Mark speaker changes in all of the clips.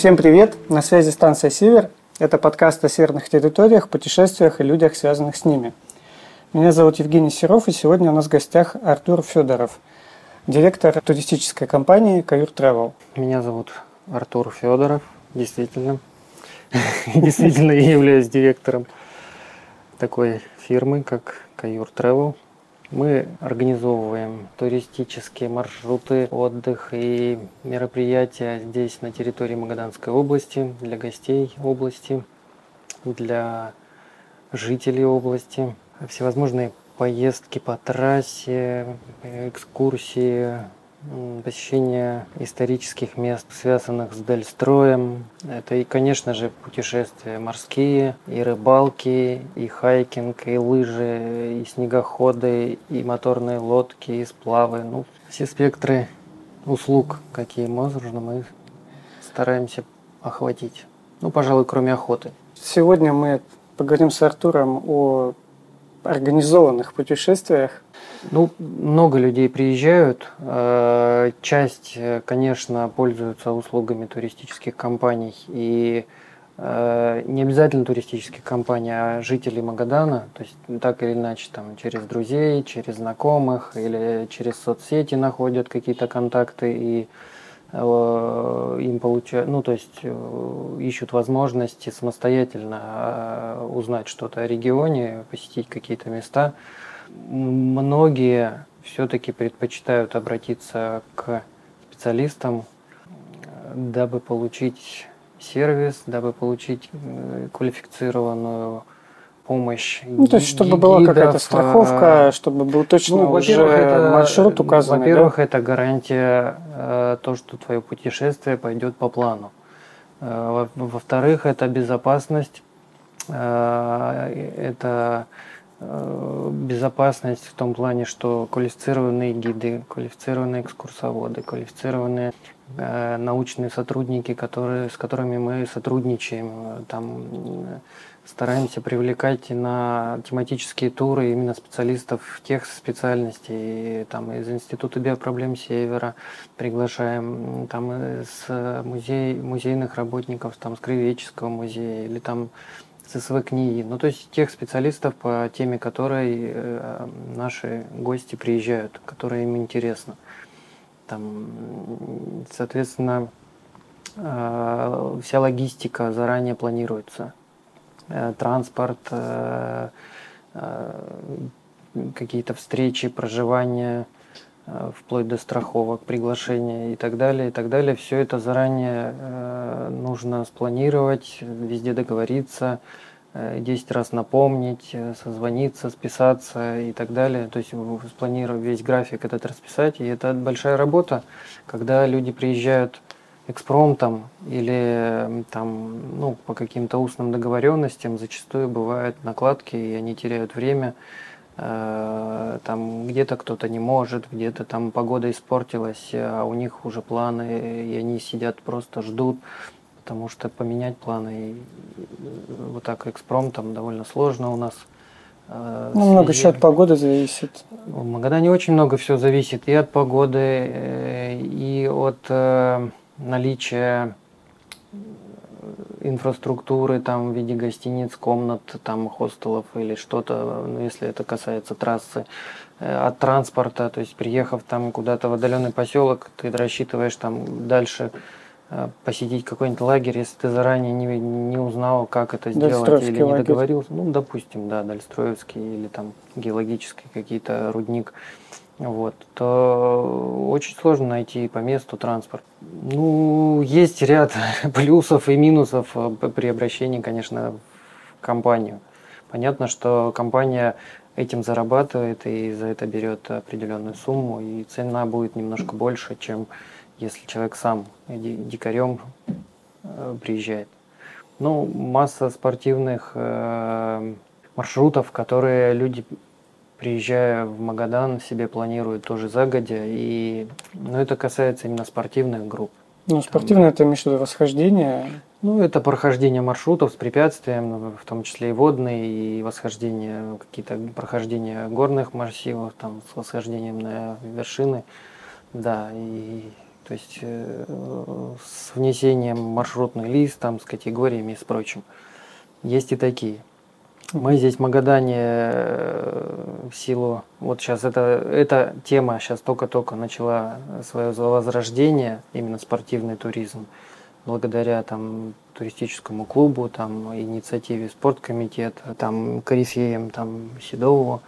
Speaker 1: Всем привет! На связи станция «Север». Это подкаст о северных территориях, путешествиях и людях, связанных с ними. Меня зовут Евгений Серов, и сегодня у нас в гостях Артур Федоров, директор туристической компании «Каюр Travel».
Speaker 2: Меня зовут Артур Федоров, действительно. Действительно, я являюсь директором такой фирмы, как «Каюр Travel». Мы организовываем туристические маршруты, отдых и мероприятия здесь, на территории Магаданской области, для гостей области, для жителей области. Всевозможные поездки по трассе, экскурсии, посещение исторических мест, связанных с Дальстроем. Это и, конечно же, путешествия морские, и рыбалки, и хайкинг, и лыжи, и снегоходы, и моторные лодки, и сплавы. Ну, все спектры услуг, какие можно, мы стараемся охватить. Ну, пожалуй, кроме охоты.
Speaker 1: Сегодня мы поговорим с Артуром о организованных путешествиях.
Speaker 2: Ну, много людей приезжают. Э, часть, конечно, пользуются услугами туристических компаний. И э, не обязательно туристических компаний, а жителей Магадана. То есть так или иначе, там, через друзей, через знакомых или через соцсети находят какие-то контакты и Э, им получают, ну то есть э, ищут возможности самостоятельно э, узнать что-то о регионе, посетить какие-то места. Многие все-таки предпочитают обратиться к специалистам, дабы получить сервис, дабы получить квалифицированную помощь.
Speaker 1: Ну, то есть, чтобы гидов, была какая-то страховка, а, чтобы был точно ну, уже это, маршрут указан.
Speaker 2: Во-первых, да? это гарантия э, то, что твое путешествие пойдет по плану. Э, во-вторых, это безопасность. Э, это э, безопасность в том плане, что квалифицированные гиды, квалифицированные экскурсоводы, квалифицированные э, научные сотрудники, которые, с которыми мы сотрудничаем, там стараемся привлекать на тематические туры именно специалистов тех специальностей. Там из Института биопроблем Севера приглашаем, там из музей, музейных работников, там с Краеведческого музея или там с СВКНИИ. Ну, то есть тех специалистов, по теме которой э, наши гости приезжают, которые им интересно. Там, соответственно, э, вся логистика заранее планируется Э, транспорт, э, э, какие-то встречи, проживание, вплоть до страховок, приглашения и так далее, и так далее. Все это заранее нужно спланировать, везде договориться, 10 раз напомнить, созвониться, списаться и так далее. То есть спланировать весь график этот расписать. И это большая работа, когда люди приезжают экспромтом или там, ну, по каким-то устным договоренностям зачастую бывают накладки, и они теряют время. Э, там где-то кто-то не может, где-то там погода испортилась, а у них уже планы, и они сидят просто ждут, потому что поменять планы вот так экспромтом довольно сложно у нас.
Speaker 1: Э, ну, много еще от погоды зависит.
Speaker 2: В Магадане очень много всего зависит и от погоды, э, и от наличие инфраструктуры там в виде гостиниц, комнат, там хостелов или что-то, ну, если это касается трассы, э, от транспорта, то есть приехав там куда-то в отдаленный поселок, ты рассчитываешь там дальше э, посетить какой-нибудь лагерь, если ты заранее не, не узнал, как это сделать или не лагерь. договорился, ну, допустим, да, Дальстроевский или там геологический какие-то рудник, вот, то очень сложно найти по месту транспорт. Ну, есть ряд плюсов и минусов э, при обращении, конечно, в компанию. Понятно, что компания этим зарабатывает и за это берет определенную сумму, и цена будет немножко больше, чем если человек сам дикарем э, приезжает. Ну, масса спортивных э, маршрутов, которые люди приезжая в Магадан, себе планируют тоже загодя. И, но ну, это касается именно спортивных групп.
Speaker 1: Ну, спортивное это имеешь в виду восхождение?
Speaker 2: Ну, это прохождение маршрутов с препятствием, в том числе и водные, и восхождение, какие-то прохождения горных массивов, там, с восхождением на вершины. Да, и то есть э, с внесением маршрутный лист, там, с категориями и с прочим. Есть и такие. Мы здесь в Магадане э, в силу, вот сейчас это, эта тема сейчас только-только начала свое возрождение, именно спортивный туризм, благодаря там туристическому клубу, там инициативе спорткомитета, там корифеям, там Седову,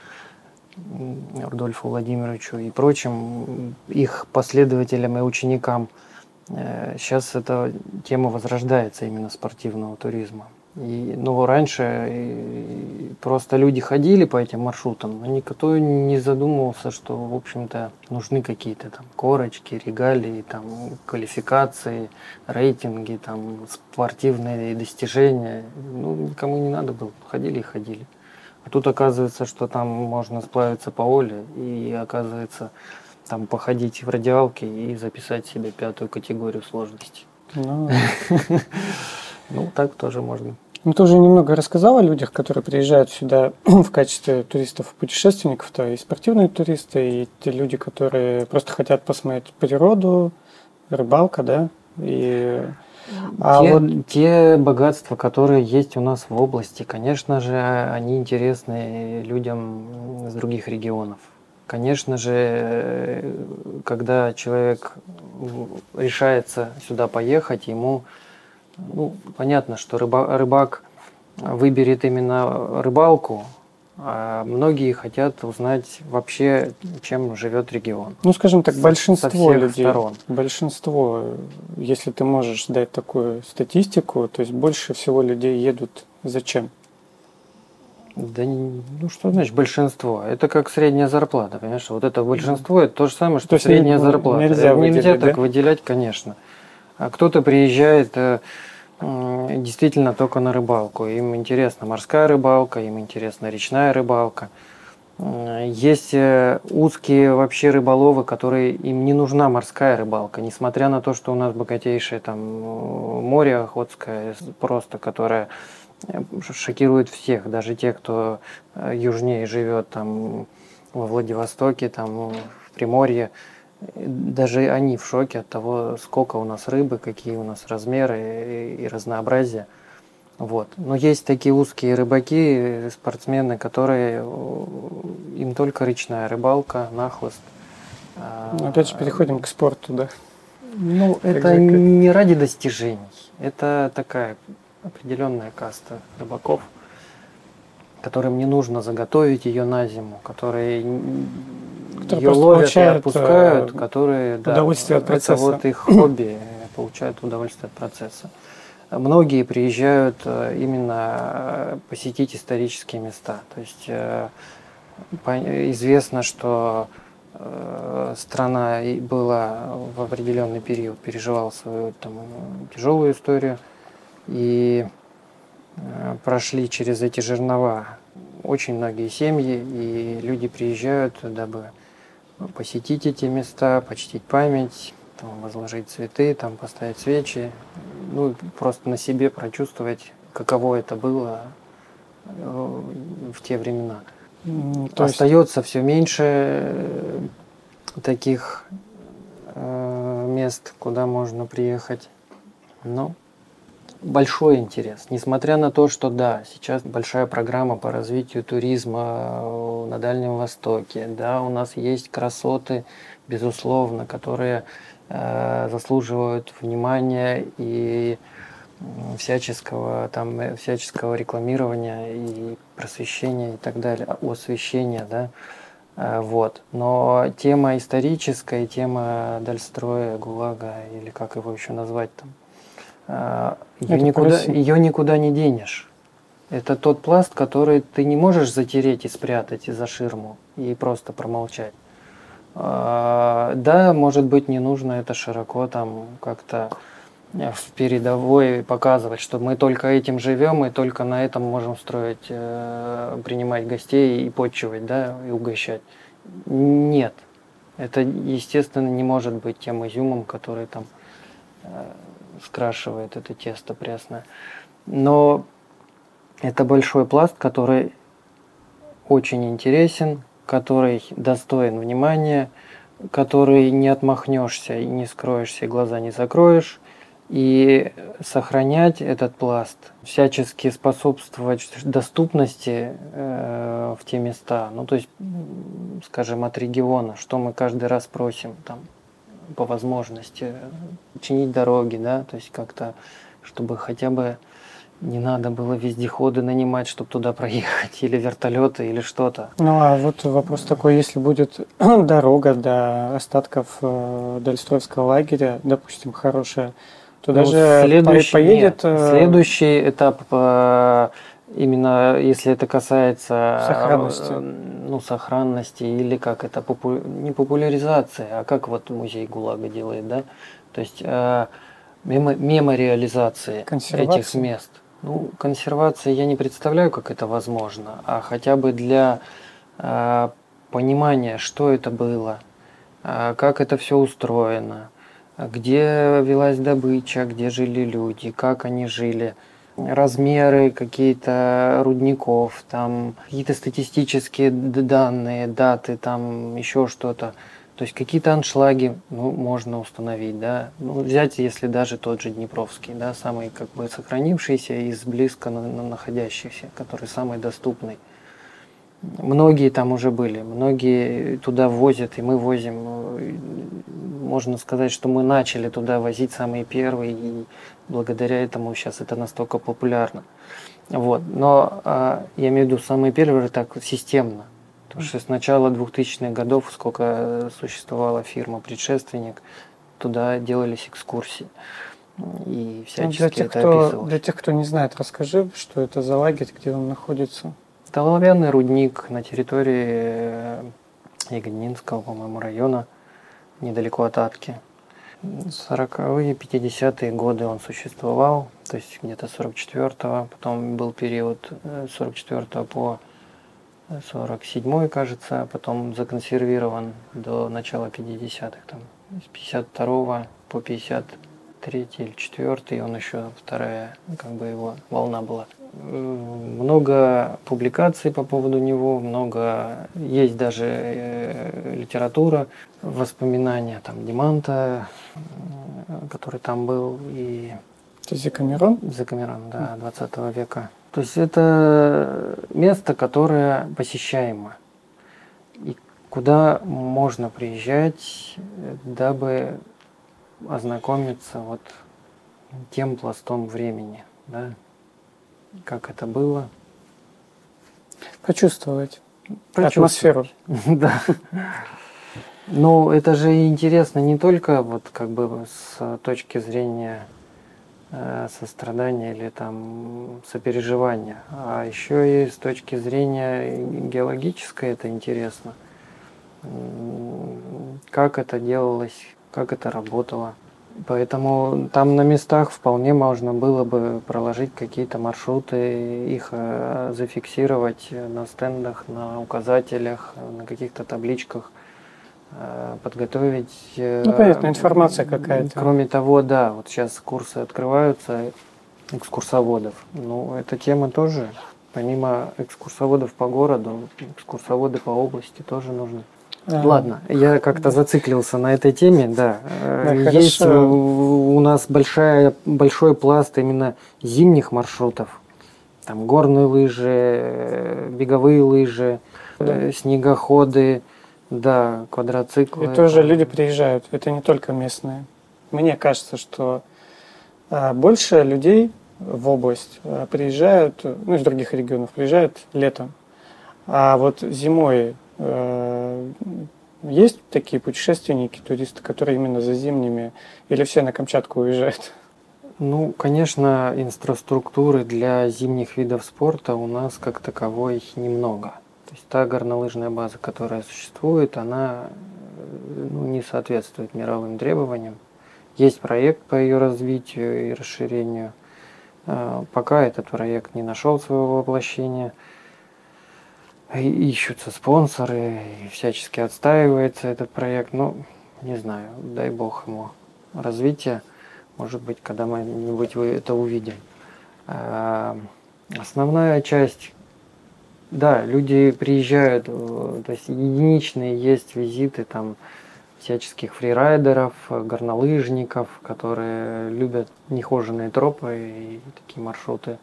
Speaker 2: Рудольфу Владимировичу и прочим их последователям и ученикам. Сейчас э, эта тема возрождается именно спортивного туризма. И, ну, раньше и просто люди ходили по этим маршрутам, но никто не задумывался, что, в общем-то, нужны какие-то там корочки, регалии, там, квалификации, рейтинги, там, спортивные достижения. Ну, никому не надо было. Ходили и ходили. А тут оказывается, что там можно сплавиться по Оле и оказывается там походить в радиалке и записать себе пятую категорию сложности. Ну, ну так тоже можно.
Speaker 1: Ну, ты уже немного рассказал о людях, которые приезжают сюда в качестве туристов-путешественников. То есть спортивные туристы, и те люди, которые просто хотят посмотреть природу, рыбалка, да, и
Speaker 2: а те, вот... те богатства, которые есть у нас в области, конечно же, они интересны людям из других регионов. Конечно же, когда человек решается сюда поехать, ему ну, понятно, что рыба, рыбак выберет именно рыбалку, а многие хотят узнать вообще, чем живет регион.
Speaker 1: Ну, скажем так, большинство людей, сторон. большинство, если ты можешь дать такую статистику, то есть больше всего людей едут зачем?
Speaker 2: Да ну что значит большинство? Это как средняя зарплата, понимаешь? Вот это большинство это то же самое, что то средняя зарплата. Нельзя, выделить, нельзя так да? выделять, конечно. А кто-то приезжает э, действительно только на рыбалку. Им интересна морская рыбалка, им интересна речная рыбалка. Есть э, узкие вообще рыболовы, которые им не нужна морская рыбалка, несмотря на то, что у нас богатейшее там море охотское, просто которое э, шокирует всех, даже те, кто южнее живет там во Владивостоке, там в Приморье, даже они в шоке от того, сколько у нас рыбы, какие у нас размеры и разнообразие. Вот. Но есть такие узкие рыбаки, спортсмены, которые им только речная рыбалка, нахлыст.
Speaker 1: Но опять же переходим к спорту, да?
Speaker 2: Ну, как это не ради достижений. Это такая определенная каста рыбаков – которым не нужно заготовить ее на зиму, которые, которые ее ловят и отпускают, э, которые да, удовольствие от процесса. это вот их хобби, получают удовольствие от процесса. Многие приезжают э, именно посетить исторические места. То есть э, известно, что страна была в определенный период переживала свою там, тяжелую историю и Э, прошли через эти жернова очень многие семьи, и люди приезжают, дабы посетить эти места, почтить память, там, возложить цветы, там, поставить свечи, ну, просто на себе прочувствовать, каково это было э, в те времена. То Остается есть... все меньше э, таких э, мест, куда можно приехать. Но большой интерес. Несмотря на то, что да, сейчас большая программа по развитию туризма э, на Дальнем Востоке, да, у нас есть красоты, безусловно, которые э, заслуживают внимания и всяческого там э, всяческого рекламирования и просвещения и так далее, освещения, да, э, вот. Но тема историческая, тема Дальстроя, ГУЛАГа или как его еще назвать там, ее никуда, ее никуда не денешь. Это тот пласт, который ты не можешь затереть и спрятать за ширму и просто промолчать. А, да, может быть, не нужно это широко там как-то в передовой показывать, что мы только этим живем и только на этом можем строить, э, принимать гостей и подчивать, да, и угощать. Нет. Это, естественно, не может быть тем изюмом, который там э, скрашивает это тесто пресное. Но это большой пласт, который очень интересен, который достоин внимания. который не отмахнешься и не скроешься, и глаза не закроешь. И сохранять этот пласт, всячески способствовать доступности э, в те места. Ну, то есть, скажем, от региона, что мы каждый раз просим, там, по возможности, чинить дороги, да, то есть как-то, чтобы хотя бы не надо было вездеходы нанимать, чтобы туда проехать, или вертолеты, или что-то.
Speaker 1: Ну а вот вопрос такой, если будет дорога до остатков э, Дальстроевского лагеря, допустим, хорошая, то ну, даже следующий, поедет... Нет,
Speaker 2: э, следующий этап, э, именно если это касается
Speaker 1: сохранности.
Speaker 2: ну, сохранности или как это, попу... не популяризация, а как вот музей ГУЛАГа делает, да? То есть мемориализации этих мест. Ну, консервация я не представляю, как это возможно, а хотя бы для э, понимания, что это было, э, как это все устроено, где велась добыча, где жили люди, как они жили, размеры какие-то рудников, там какие-то статистические данные, даты, там еще что-то. То есть какие-то аншлаги ну, можно установить, да. Ну, взять, если даже тот же Днепровский, да, самый как бы сохранившийся из близко на, на находящихся, который самый доступный. Многие там уже были, многие туда возят, и мы возим. Можно сказать, что мы начали туда возить самые первые, и благодаря этому сейчас это настолько популярно. Вот. Но а, я имею в виду самые первые так системно. Потому что с начала 2000-х годов, сколько существовала фирма «Предшественник», туда делались экскурсии. И ну, всячески для тех,
Speaker 1: это кто, описывалось. Для тех, кто не знает, расскажи, что это за лагерь, где он находится.
Speaker 2: Оловянный рудник на территории э, Ягоднинского, по-моему, района, недалеко от Атки. 40-е, 50-е годы он существовал, то есть где-то 44-го, потом был период 44 э, по 47 кажется, а потом законсервирован до начала 50-х, там, с 52 по 53 или 4 он еще вторая, как бы его волна была. Много публикаций по поводу него, много, есть даже э, литература, воспоминания там Диманта, который там был, и...
Speaker 1: Это Зекамерон?
Speaker 2: Зекамерон, да, 20 века. То есть это место, которое посещаемо. И куда можно приезжать, дабы ознакомиться вот тем пластом времени, да, как это было.
Speaker 1: Почувствовать, атмосферу.
Speaker 2: Да. Ну, это же интересно не только вот как бы с точки зрения Э, сострадания или там сопереживания. А еще и с точки зрения геологической это интересно. Как это делалось, как это работало. Поэтому там на местах вполне можно было бы проложить какие-то маршруты, их э, зафиксировать на стендах, на указателях, на каких-то табличках – Э, подготовить.
Speaker 1: Э, ну, понятно, информация какая-то.
Speaker 2: Кроме того, да, вот сейчас курсы открываются экскурсоводов. Ну, эта тема тоже, помимо экскурсоводов по городу, экскурсоводы по области тоже нужны. А, Ладно, я как-то зациклился на этой теме, да. да э, Есть хорошо. у нас большая, большой пласт именно зимних маршрутов. Там горные лыжи, беговые лыжи, да. снегоходы, да, квадроциклы.
Speaker 1: И тоже люди приезжают, это не только местные. Мне кажется, что больше людей в область приезжают, ну, из других регионов приезжают летом. А вот зимой э, есть такие путешественники, туристы, которые именно за зимними, или все на Камчатку уезжают?
Speaker 2: Ну, конечно, инфраструктуры для зимних видов спорта у нас как таковой немного. То есть та горнолыжная база, которая существует, она ну, не соответствует мировым требованиям. Есть проект по ее развитию и расширению. А, пока этот проект не нашел своего воплощения, ищутся спонсоры, и всячески отстаивается этот проект. Ну, не знаю, дай бог ему развития. Может быть, когда мы-нибудь вы это увидим. А, основная часть да, люди приезжают, э, то есть единичные есть визиты там всяческих фрирайдеров, горнолыжников, которые любят нехоженные тропы и такие маршруты.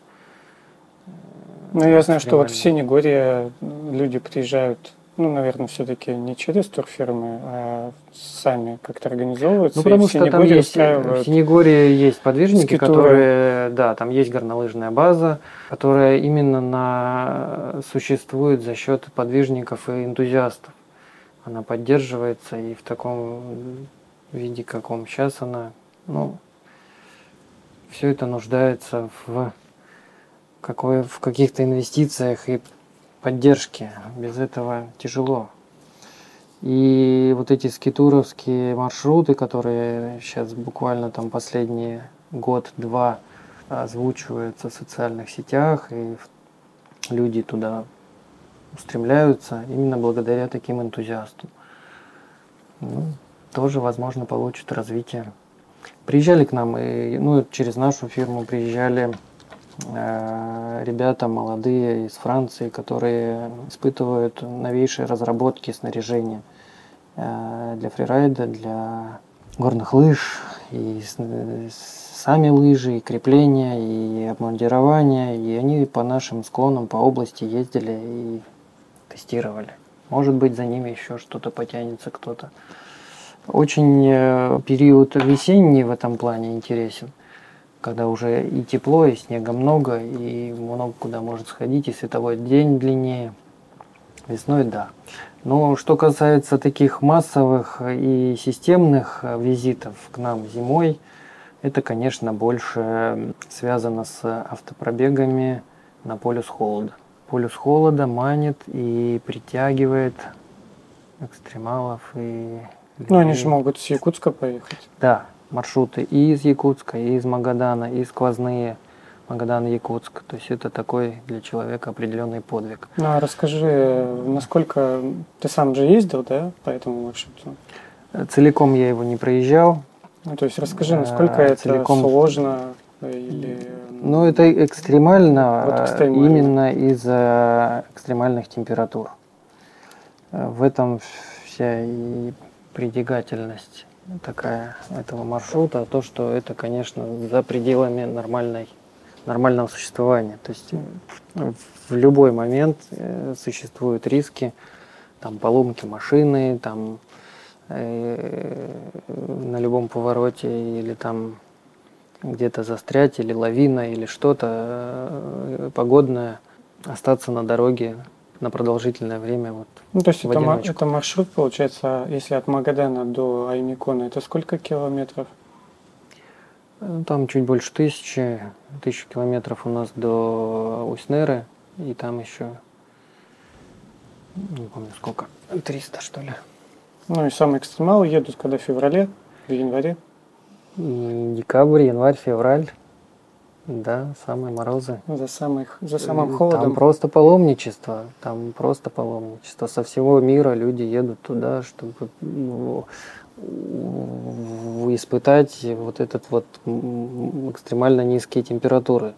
Speaker 1: Ну, я знаю, что вот в Синегорье люди приезжают ну, наверное, все-таки не через турфирмы, а сами как-то организовываются.
Speaker 2: Ну, потому что там есть, в Синегории есть подвижники, скитуры. которые, да, там есть горнолыжная база, которая именно на, существует за счет подвижников и энтузиастов. Она поддерживается и в таком виде, каком сейчас она, ну, все это нуждается в, какой, в каких-то инвестициях и поддержки. Без этого тяжело. И вот эти скитуровские маршруты, которые сейчас буквально там последние год-два озвучиваются в социальных сетях, и люди туда устремляются именно благодаря таким энтузиастам. Ну, тоже, возможно, получат развитие. Приезжали к нам, и, ну, через нашу фирму приезжали ребята молодые из Франции, которые испытывают новейшие разработки снаряжения э, для фрирайда, для горных лыж, и сами лыжи, и крепления, и обмундирование, и они по нашим склонам, по области ездили и тестировали. Может быть, за ними еще что-то потянется кто-то. Очень э, период весенний в этом плане интересен когда уже и тепло, и снега много, и много куда может сходить, и световой день длиннее. Весной – да. Но что касается таких массовых и системных визитов к нам зимой, это, конечно, больше связано с автопробегами на полюс холода. Полюс холода манит и притягивает экстремалов и...
Speaker 1: Ну, они же могут с Якутска поехать.
Speaker 2: Да, маршруты и из Якутска, и из Магадана, и сквозные Магадан-Якутск. То есть это такой для человека определенный подвиг.
Speaker 1: Ну а расскажи, насколько ты сам же ездил, да, по этому маршруту?
Speaker 2: Целиком я его не проезжал.
Speaker 1: Ну, то есть расскажи, насколько а, это целиком... сложно или...
Speaker 2: Ну, это экстремально, вот экстремально. именно из-за экстремальных температур. В этом вся и притягательность такая этого маршрута, то, что это, конечно, за пределами нормальной, нормального существования. То есть в любой момент э, существуют риски, там поломки машины, там э, на любом повороте или там где-то застрять, или лавина, или что-то э, погодное, остаться на дороге на продолжительное время. Вот,
Speaker 1: ну, то есть это, это маршрут, получается, если от Магадана до Аймикона, это сколько километров?
Speaker 2: Ну, там чуть больше тысячи, тысячи километров у нас до Уснеры, и там еще, не помню сколько, 300 что ли.
Speaker 1: Ну и самые экстремалы едут когда в феврале, в январе?
Speaker 2: Декабрь, январь, февраль. Да, самые морозы.
Speaker 1: За, самых, за самым холодом.
Speaker 2: Там просто паломничество. Там просто паломничество. Со всего мира люди едут туда, чтобы ну, испытать вот этот вот экстремально низкие температуры.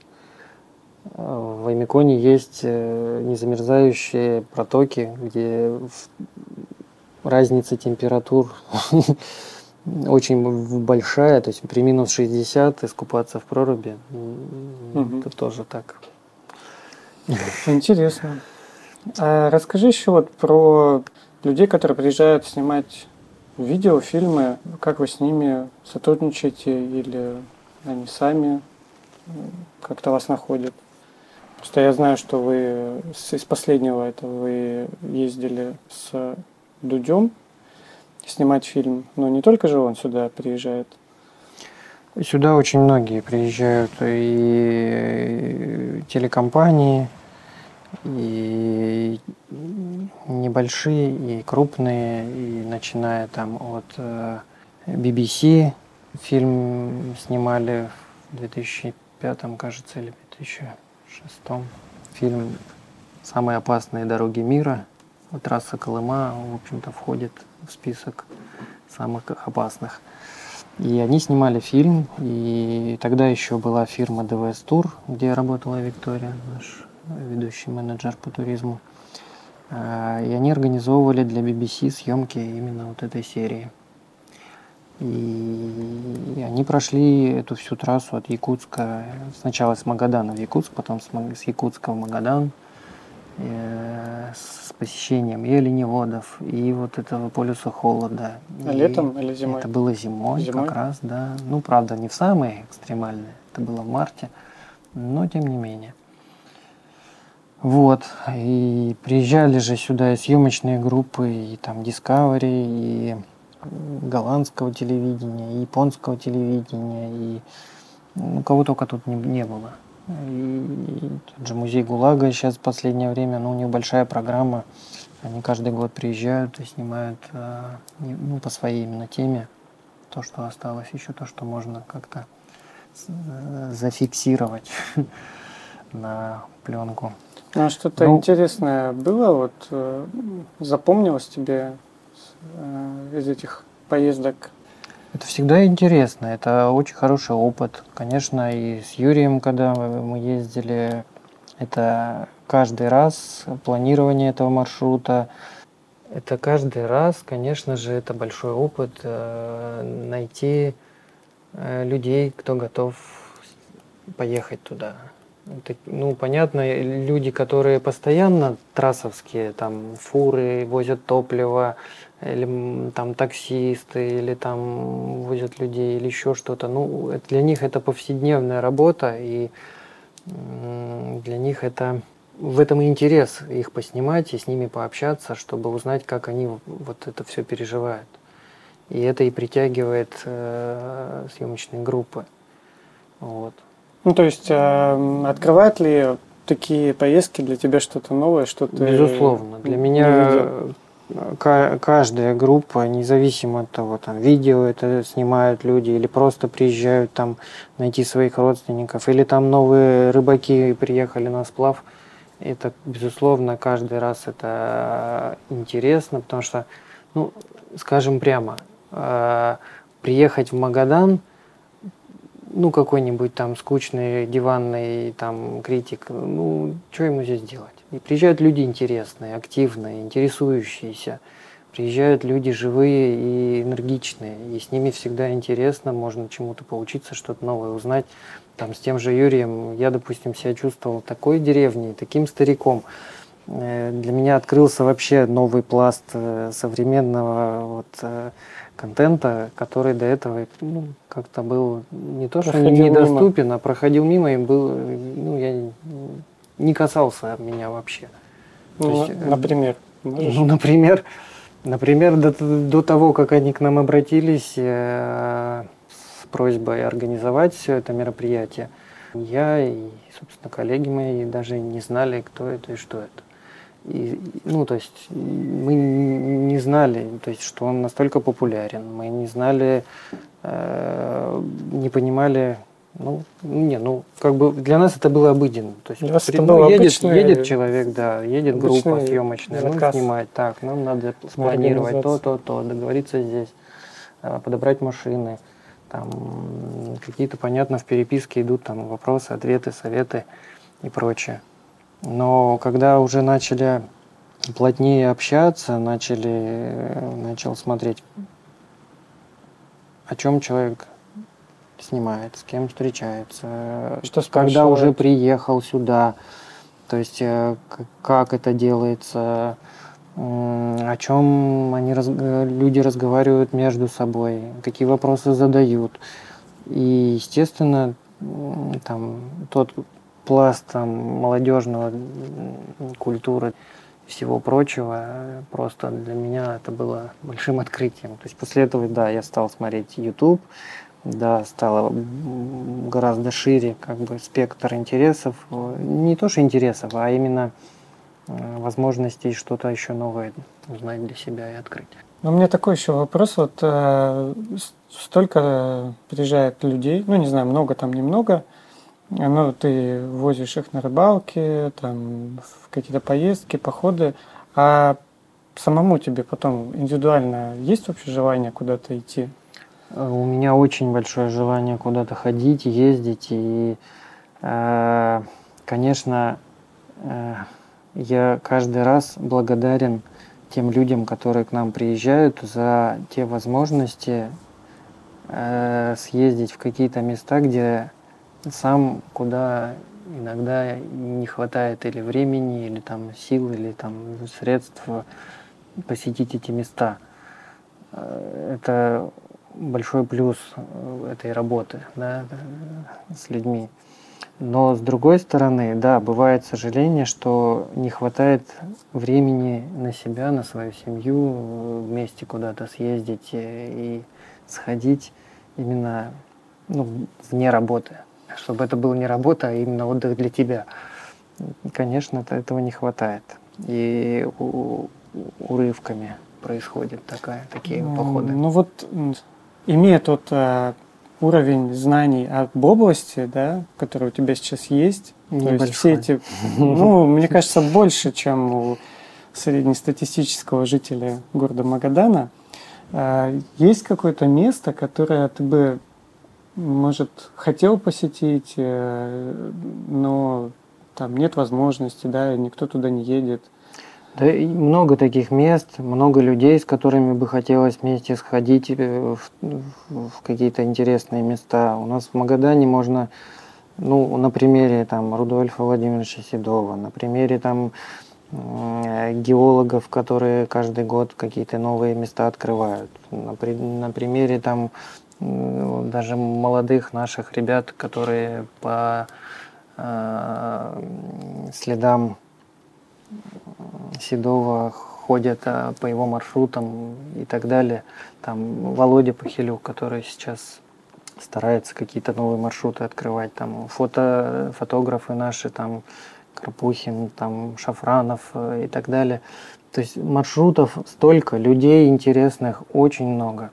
Speaker 2: В Аймиконе есть э, незамерзающие протоки, где разница температур очень большая, то есть при минус 60 искупаться в проруби, угу. это тоже так.
Speaker 1: Интересно. А расскажи еще вот про людей, которые приезжают снимать видео, фильмы, как вы с ними сотрудничаете или они сами как-то вас находят? Просто я знаю, что вы из последнего этого вы ездили с Дудем снимать фильм. Но не только же он сюда приезжает.
Speaker 2: Сюда очень многие приезжают, и телекомпании, и небольшие, и крупные, и начиная там от BBC, фильм снимали в 2005, кажется, или 2006. Фильм «Самые опасные дороги мира». Трасса Колыма, в общем-то, входит в список самых опасных. И они снимали фильм, и тогда еще была фирма ДВС Тур, где работала Виктория, наш ведущий менеджер по туризму. А, и они организовывали для BBC съемки именно вот этой серии. И они прошли эту всю трассу от Якутска, сначала с Магадана в Якутск, потом с Якутска в Магадан, с посещением и оленеводов, и вот этого полюса холода.
Speaker 1: А летом или зимой?
Speaker 2: Это было зимой,
Speaker 1: зимой
Speaker 2: как раз, да. Ну, правда, не в самые экстремальные, это было в марте, но тем не менее. Вот, и приезжали же сюда и съемочные группы, и там Discovery, и голландского телевидения, и японского телевидения, и ну, кого только тут не, не было. И тот же музей ГУЛАГа сейчас в последнее время, ну, у них большая программа, они каждый год приезжают и снимают э, ну, по своей именно теме то, что осталось, еще то, что можно как-то э, зафиксировать на пленку.
Speaker 1: Ну, а что-то ну, интересное было, вот э, запомнилось тебе из этих поездок?
Speaker 2: Это всегда интересно, это очень хороший опыт. Конечно, и с Юрием, когда мы ездили, это каждый раз планирование этого маршрута. Это каждый раз, конечно же, это большой опыт э, найти э, людей, кто готов поехать туда. Ну, понятно, люди, которые постоянно трассовские, там фуры возят топливо, или там таксисты, или там возят людей, или еще что-то. Ну, для них это повседневная работа, и для них это в этом и интерес их поснимать и с ними пообщаться, чтобы узнать, как они вот это все переживают. И это и притягивает э, съемочные группы. Вот.
Speaker 1: Ну, то есть, э, открывают ли такие поездки для тебя что-то новое, что-то...
Speaker 2: Безусловно. Для меня каждая группа, независимо от того, там видео это снимают люди или просто приезжают там найти своих родственников, или там новые рыбаки приехали на сплав, это, безусловно, каждый раз это интересно, потому что, ну, скажем прямо, э, приехать в Магадан – ну, какой-нибудь там скучный диванный там критик, ну, что ему здесь делать? И приезжают люди интересные, активные, интересующиеся. Приезжают люди живые и энергичные, и с ними всегда интересно, можно чему-то поучиться, что-то новое узнать. Там с тем же Юрием я, допустим, себя чувствовал такой деревней, таким стариком. Э, для меня открылся вообще новый пласт э, современного вот, э, контента, который до этого ну, как-то был не то, что проходил недоступен, мимо. а проходил мимо и был, ну, я не касался меня вообще.
Speaker 1: Ну, есть, например?
Speaker 2: Можешь? Ну, например, например, до, до того, как они к нам обратились э, с просьбой организовать все это мероприятие, я и, собственно, коллеги мои даже не знали, кто это и что это. И, ну, то есть мы не знали, то есть, что он настолько популярен. Мы не знали, э, не понимали, ну, не, ну, как бы для нас это было обыденно. То есть, при, это ну, едет, обычный, едет человек, да, едет группа съемочная, ну, снимать, так, нам надо спланировать то, то, то, договориться здесь, э, подобрать машины, там какие-то, понятно, в переписке идут там вопросы, ответы, советы и прочее. Но когда уже начали плотнее общаться, начали, начал смотреть, о чем человек снимает, с кем встречается,
Speaker 1: что
Speaker 2: когда уже приехал сюда, то есть э, как это делается, о чем они люди разговаривают между собой, какие вопросы задают. И, естественно, там тот пласт там, молодежного культуры всего прочего, просто для меня это было большим открытием. То есть после этого, да, я стал смотреть YouTube, да, стало гораздо шире как бы спектр интересов, не то что интересов, а именно э, возможностей что-то еще новое узнать для себя и открыть.
Speaker 1: Но у меня такой еще вопрос. Вот э, столько приезжает людей, ну не знаю, много там, немного, ну, ты возишь их на рыбалке, там, в какие-то поездки, походы, а самому тебе потом индивидуально есть вообще желание куда-то идти?
Speaker 2: Э, у меня очень большое желание куда-то ходить, ездить, и, э, конечно, э, я каждый раз благодарен тем людям, которые к нам приезжают, за те возможности, съездить в какие-то места, где сам куда иногда не хватает или времени, или там сил, или там средств посетить эти места. Это большой плюс э, этой работы да, с людьми. Но с другой стороны, да, бывает сожаление, что не хватает времени на себя, на свою семью, вместе куда-то съездить и сходить именно ну, вне работы. Чтобы это была не работа, а именно отдых для тебя. Конечно, этого не хватает. И урывками происходит такая, такие походы.
Speaker 1: Ну вот, имея тот э, уровень знаний об области, да, который у тебя сейчас есть,
Speaker 2: Небольшой. то есть все эти,
Speaker 1: ну, мне кажется, больше, чем у среднестатистического жителя города Магадана, э, есть какое-то место, которое ты бы, может, хотел посетить, э, но там нет возможности, да, никто туда не едет –
Speaker 2: да и много таких мест, много людей, с которыми бы хотелось вместе сходить э, в, в какие-то интересные места. У нас в Магадане можно, ну, на примере там Рудольфа Владимировича Седова, на примере там геологов, которые каждый год какие-то новые места открывают. На, на примере там даже молодых наших ребят, которые по э, следам Седова ходят а, по его маршрутам и так далее. Там Володя Похилюк, который сейчас старается какие-то новые маршруты открывать. Там фото, фотографы наши, там Карпухин, там Шафранов э, и так далее. То есть маршрутов столько, людей интересных очень много.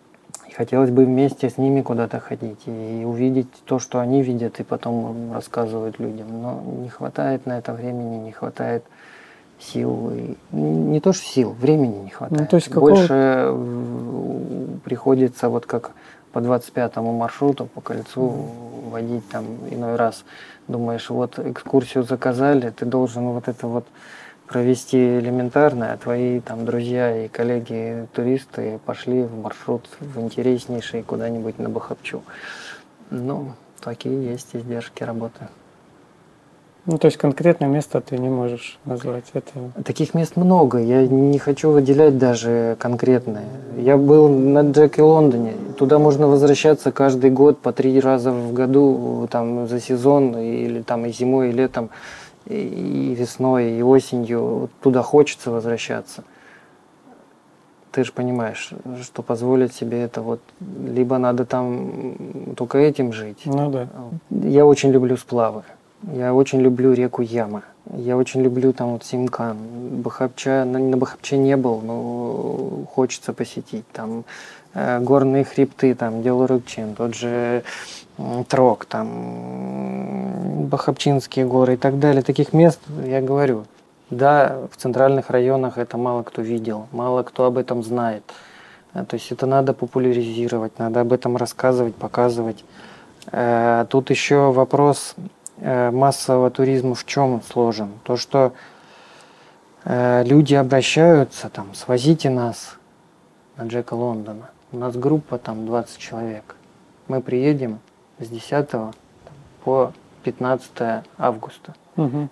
Speaker 2: И хотелось бы вместе с ними куда-то ходить и увидеть то, что они видят, и потом рассказывают людям. Но не хватает на это времени, не хватает сил. Не то, что сил, времени не хватает.
Speaker 1: Ну, то есть
Speaker 2: Больше приходится вот как по 25-му маршруту по кольцу mm. водить там иной раз. Думаешь, вот экскурсию заказали, ты должен вот это вот провести элементарно, а твои там друзья и коллеги туристы пошли в маршрут в интереснейший куда-нибудь на Бахапчу. Ну, такие есть издержки работы.
Speaker 1: Ну, то есть конкретное место ты не можешь назвать это.
Speaker 2: Таких мест много. Я не хочу выделять даже конкретные. Я был на Джеке Лондоне. Туда можно возвращаться каждый год по три раза в году, там за сезон, или там и зимой, и летом, и весной, и осенью. Туда хочется возвращаться. Ты же понимаешь, что позволить себе это вот либо надо там только этим жить.
Speaker 1: Ну да.
Speaker 2: Я очень люблю сплавы. Я очень люблю реку Яма. Я очень люблю там вот Симкан. Бахапча, на, на Бахапче не был, но хочется посетить. Там э, горные хребты, там Делорыкчин, тот же Трок, там Бахапчинские горы и так далее. Таких мест, я говорю, да, в центральных районах это мало кто видел, мало кто об этом знает. Э, то есть это надо популяризировать, надо об этом рассказывать, показывать. Э, тут еще вопрос массового туризма в чем сложен? То, что э, люди обращаются, там, свозите нас на Джека Лондона. У нас группа там 20 человек. Мы приедем с 10 по 15 августа.
Speaker 1: Угу.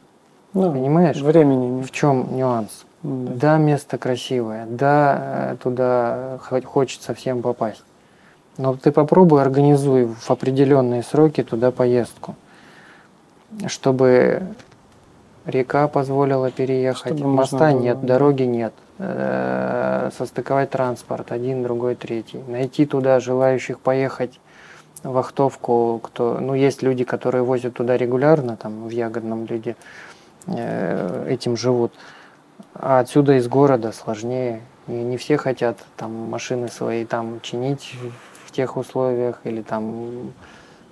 Speaker 2: Ну, Понимаешь?
Speaker 1: Времени.
Speaker 2: В чем нюанс? Да. да, место красивое, да, э, туда хочется всем попасть. Но ты попробуй организуй в определенные сроки туда поездку чтобы река позволила переехать, чтобы моста было... нет, дороги нет, э, состыковать транспорт, один, другой, третий, найти туда желающих поехать в Ахтовку, кто, ну, есть люди, которые возят туда регулярно, там, в Ягодном люди э, этим живут, а отсюда из города сложнее, не, не все хотят там машины свои там чинить в тех условиях или там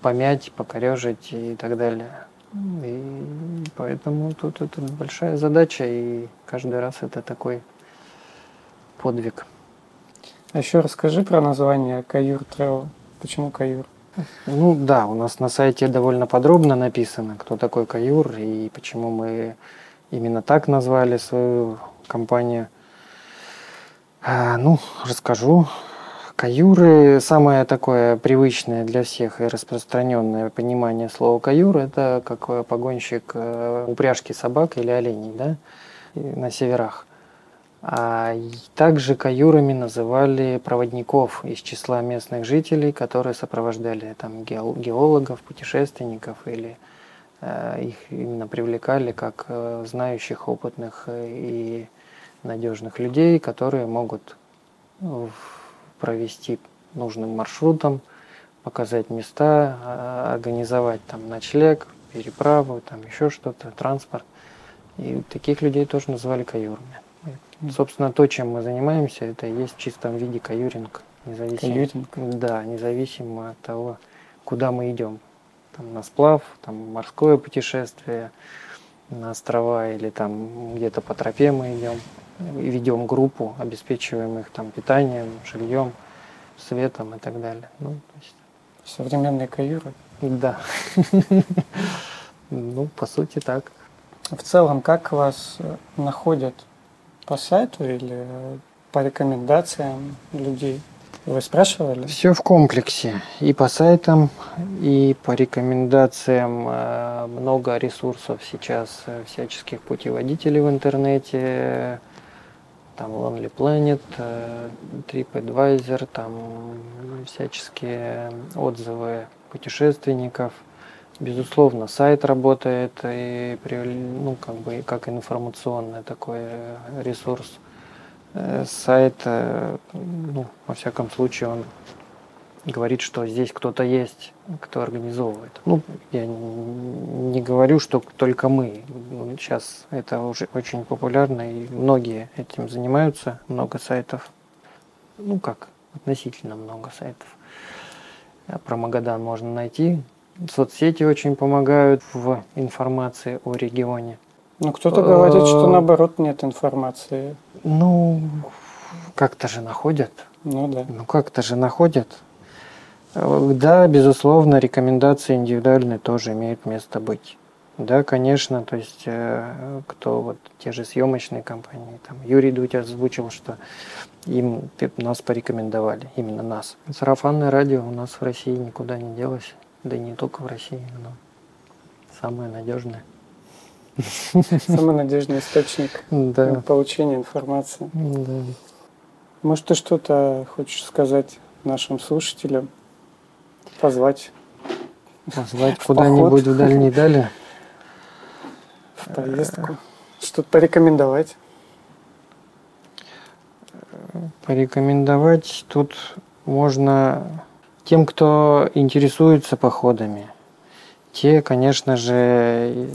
Speaker 2: помять, покорежить и так далее. И поэтому тут это большая задача, и каждый раз это такой подвиг.
Speaker 1: А еще расскажи про название Каюр Travel. Почему Каюр?
Speaker 2: Ну да, у нас на сайте довольно подробно написано, кто такой Каюр и почему мы именно так назвали свою компанию. А, ну, расскажу. Каюры, самое такое привычное для всех и распространенное понимание слова каюр, это как погонщик э, упряжки собак или оленей да, на северах. А также каюрами называли проводников из числа местных жителей, которые сопровождали там, геологов, путешественников или э, их именно привлекали как э, знающих, опытных и надежных людей, которые могут провести нужным маршрутом, показать места, а, организовать там ночлег, переправу, там еще что-то, транспорт. И таких людей тоже называли каюрами. Собственно, то, чем мы занимаемся, это и есть в чистом виде каюринг.
Speaker 1: Независимо, каюринг?
Speaker 2: Да, независимо от того, куда мы идем. Там на сплав, там морское путешествие, на острова или там где-то по тропе мы идем. Ведем группу, обеспечиваем их там питанием, жильем, светом и так далее. Ну, то есть...
Speaker 1: Современные каюры?
Speaker 2: Да. Ну, по сути, так.
Speaker 1: В целом, как вас э, находят по сайту или по рекомендациям людей? Вы спрашивали?
Speaker 2: Все в комплексе. И по сайтам, и по рекомендациям. Э, много ресурсов сейчас, всяческих путеводителей в интернете. Там Lonely Planet, э, TripAdvisor, там всяческие отзывы путешественников – Безусловно, сайт работает и ну, как бы как информационный такой э, ресурс. Э, сайт, ну, во всяком случае, он говорит, что здесь кто-то есть, кто организовывает. Ну, я не говорю, что только мы. Сейчас это уже очень популярно, и многие этим занимаются, много сайтов. Ну как, относительно много сайтов. Про Магадан можно найти Соцсети очень помогают в информации о регионе.
Speaker 1: Ну, кто-то говорит, что наоборот нет информации.
Speaker 2: Ну, как-то же находят.
Speaker 1: Ну да.
Speaker 2: Ну, как-то же находят. Да, безусловно, рекомендации индивидуальные тоже имеют место быть. Да, конечно, то есть э, кто вот те же съемочные компании, там Юрий Дудь озвучил, что им нас порекомендовали, именно нас. Сарафанное радио у нас в России никуда не делось. Да и не только в России, но самое надежное.
Speaker 1: Самый надежный источник да. получения информации.
Speaker 2: Да.
Speaker 1: Может, ты что-то хочешь сказать нашим слушателям? Позвать?
Speaker 2: Позвать куда-нибудь в дальние дали?
Speaker 1: В поездку. Что-то порекомендовать?
Speaker 2: Порекомендовать тут можно тем, кто интересуется походами, те, конечно же,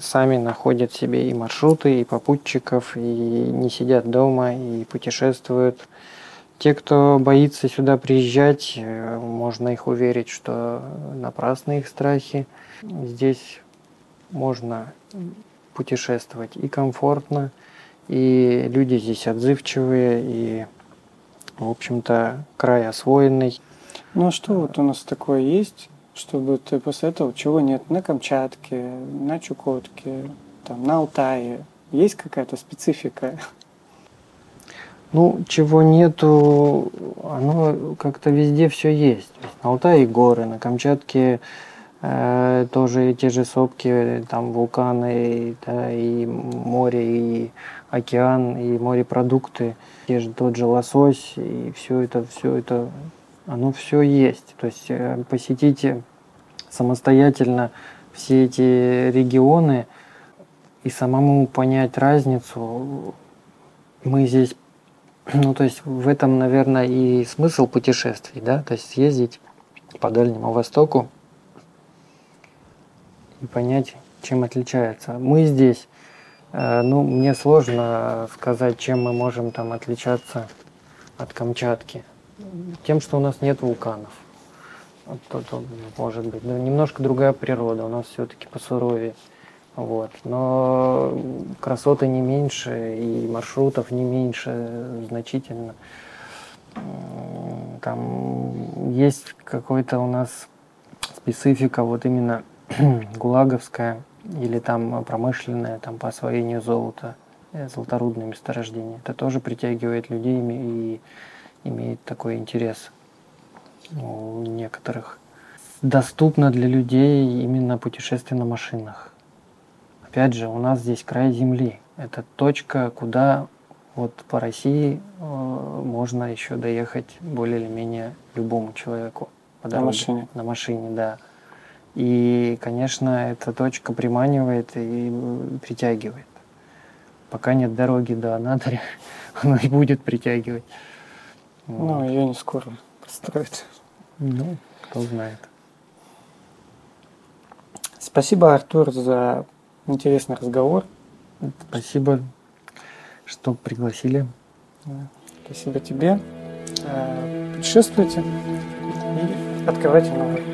Speaker 2: сами находят себе и маршруты, и попутчиков, и не сидят дома, и путешествуют. Те, кто боится сюда приезжать, э, можно их уверить, что напрасны их страхи. Здесь можно путешествовать и комфортно, и люди здесь отзывчивые, и, в общем-то, край освоенный.
Speaker 1: Ну а что вот у нас такое есть, чтобы ты посоветовал, чего нет на Камчатке, на Чукотке, там, на Алтае? Есть какая-то специфика?
Speaker 2: Ну, чего нету, оно как-то везде все есть. На Алтае горы, на Камчатке э, тоже те же сопки, там вулканы, да, и море, и океан, и морепродукты, те же тот же лосось, и все это, все это оно все есть. То есть э, посетите самостоятельно все эти регионы и самому понять разницу. Мы здесь, ну то есть в этом, наверное, и смысл путешествий, да, то есть съездить по Дальнему Востоку и понять, чем отличается. Мы здесь, э, ну, мне сложно сказать, чем мы можем там отличаться от Камчатки тем, что у нас нет вулканов. Вот, вот, может быть, ну, немножко другая природа, у нас все-таки посуровее. Вот. Но красоты не меньше, и маршрутов не меньше значительно. Там есть какой-то у нас специфика вот именно гулаговская или там промышленная там по освоению золота, э, золоторудные месторождения. Это тоже притягивает людей и имеет такой интерес у некоторых. Доступно для людей именно путешествие на машинах. Опять же, у нас здесь край земли. Это точка, куда вот по России э, можно еще доехать более или менее любому человеку.
Speaker 1: По дороге, на машине.
Speaker 2: На машине, да. И, конечно, эта точка приманивает и притягивает. Пока нет дороги до Анадыря, она и будет притягивать.
Speaker 1: Ну, вот. ее не скоро построить.
Speaker 2: Ну, кто знает.
Speaker 1: Спасибо, Артур, за интересный разговор.
Speaker 2: Спасибо, что пригласили.
Speaker 1: Спасибо тебе. Э, путешествуйте и открывайте новые.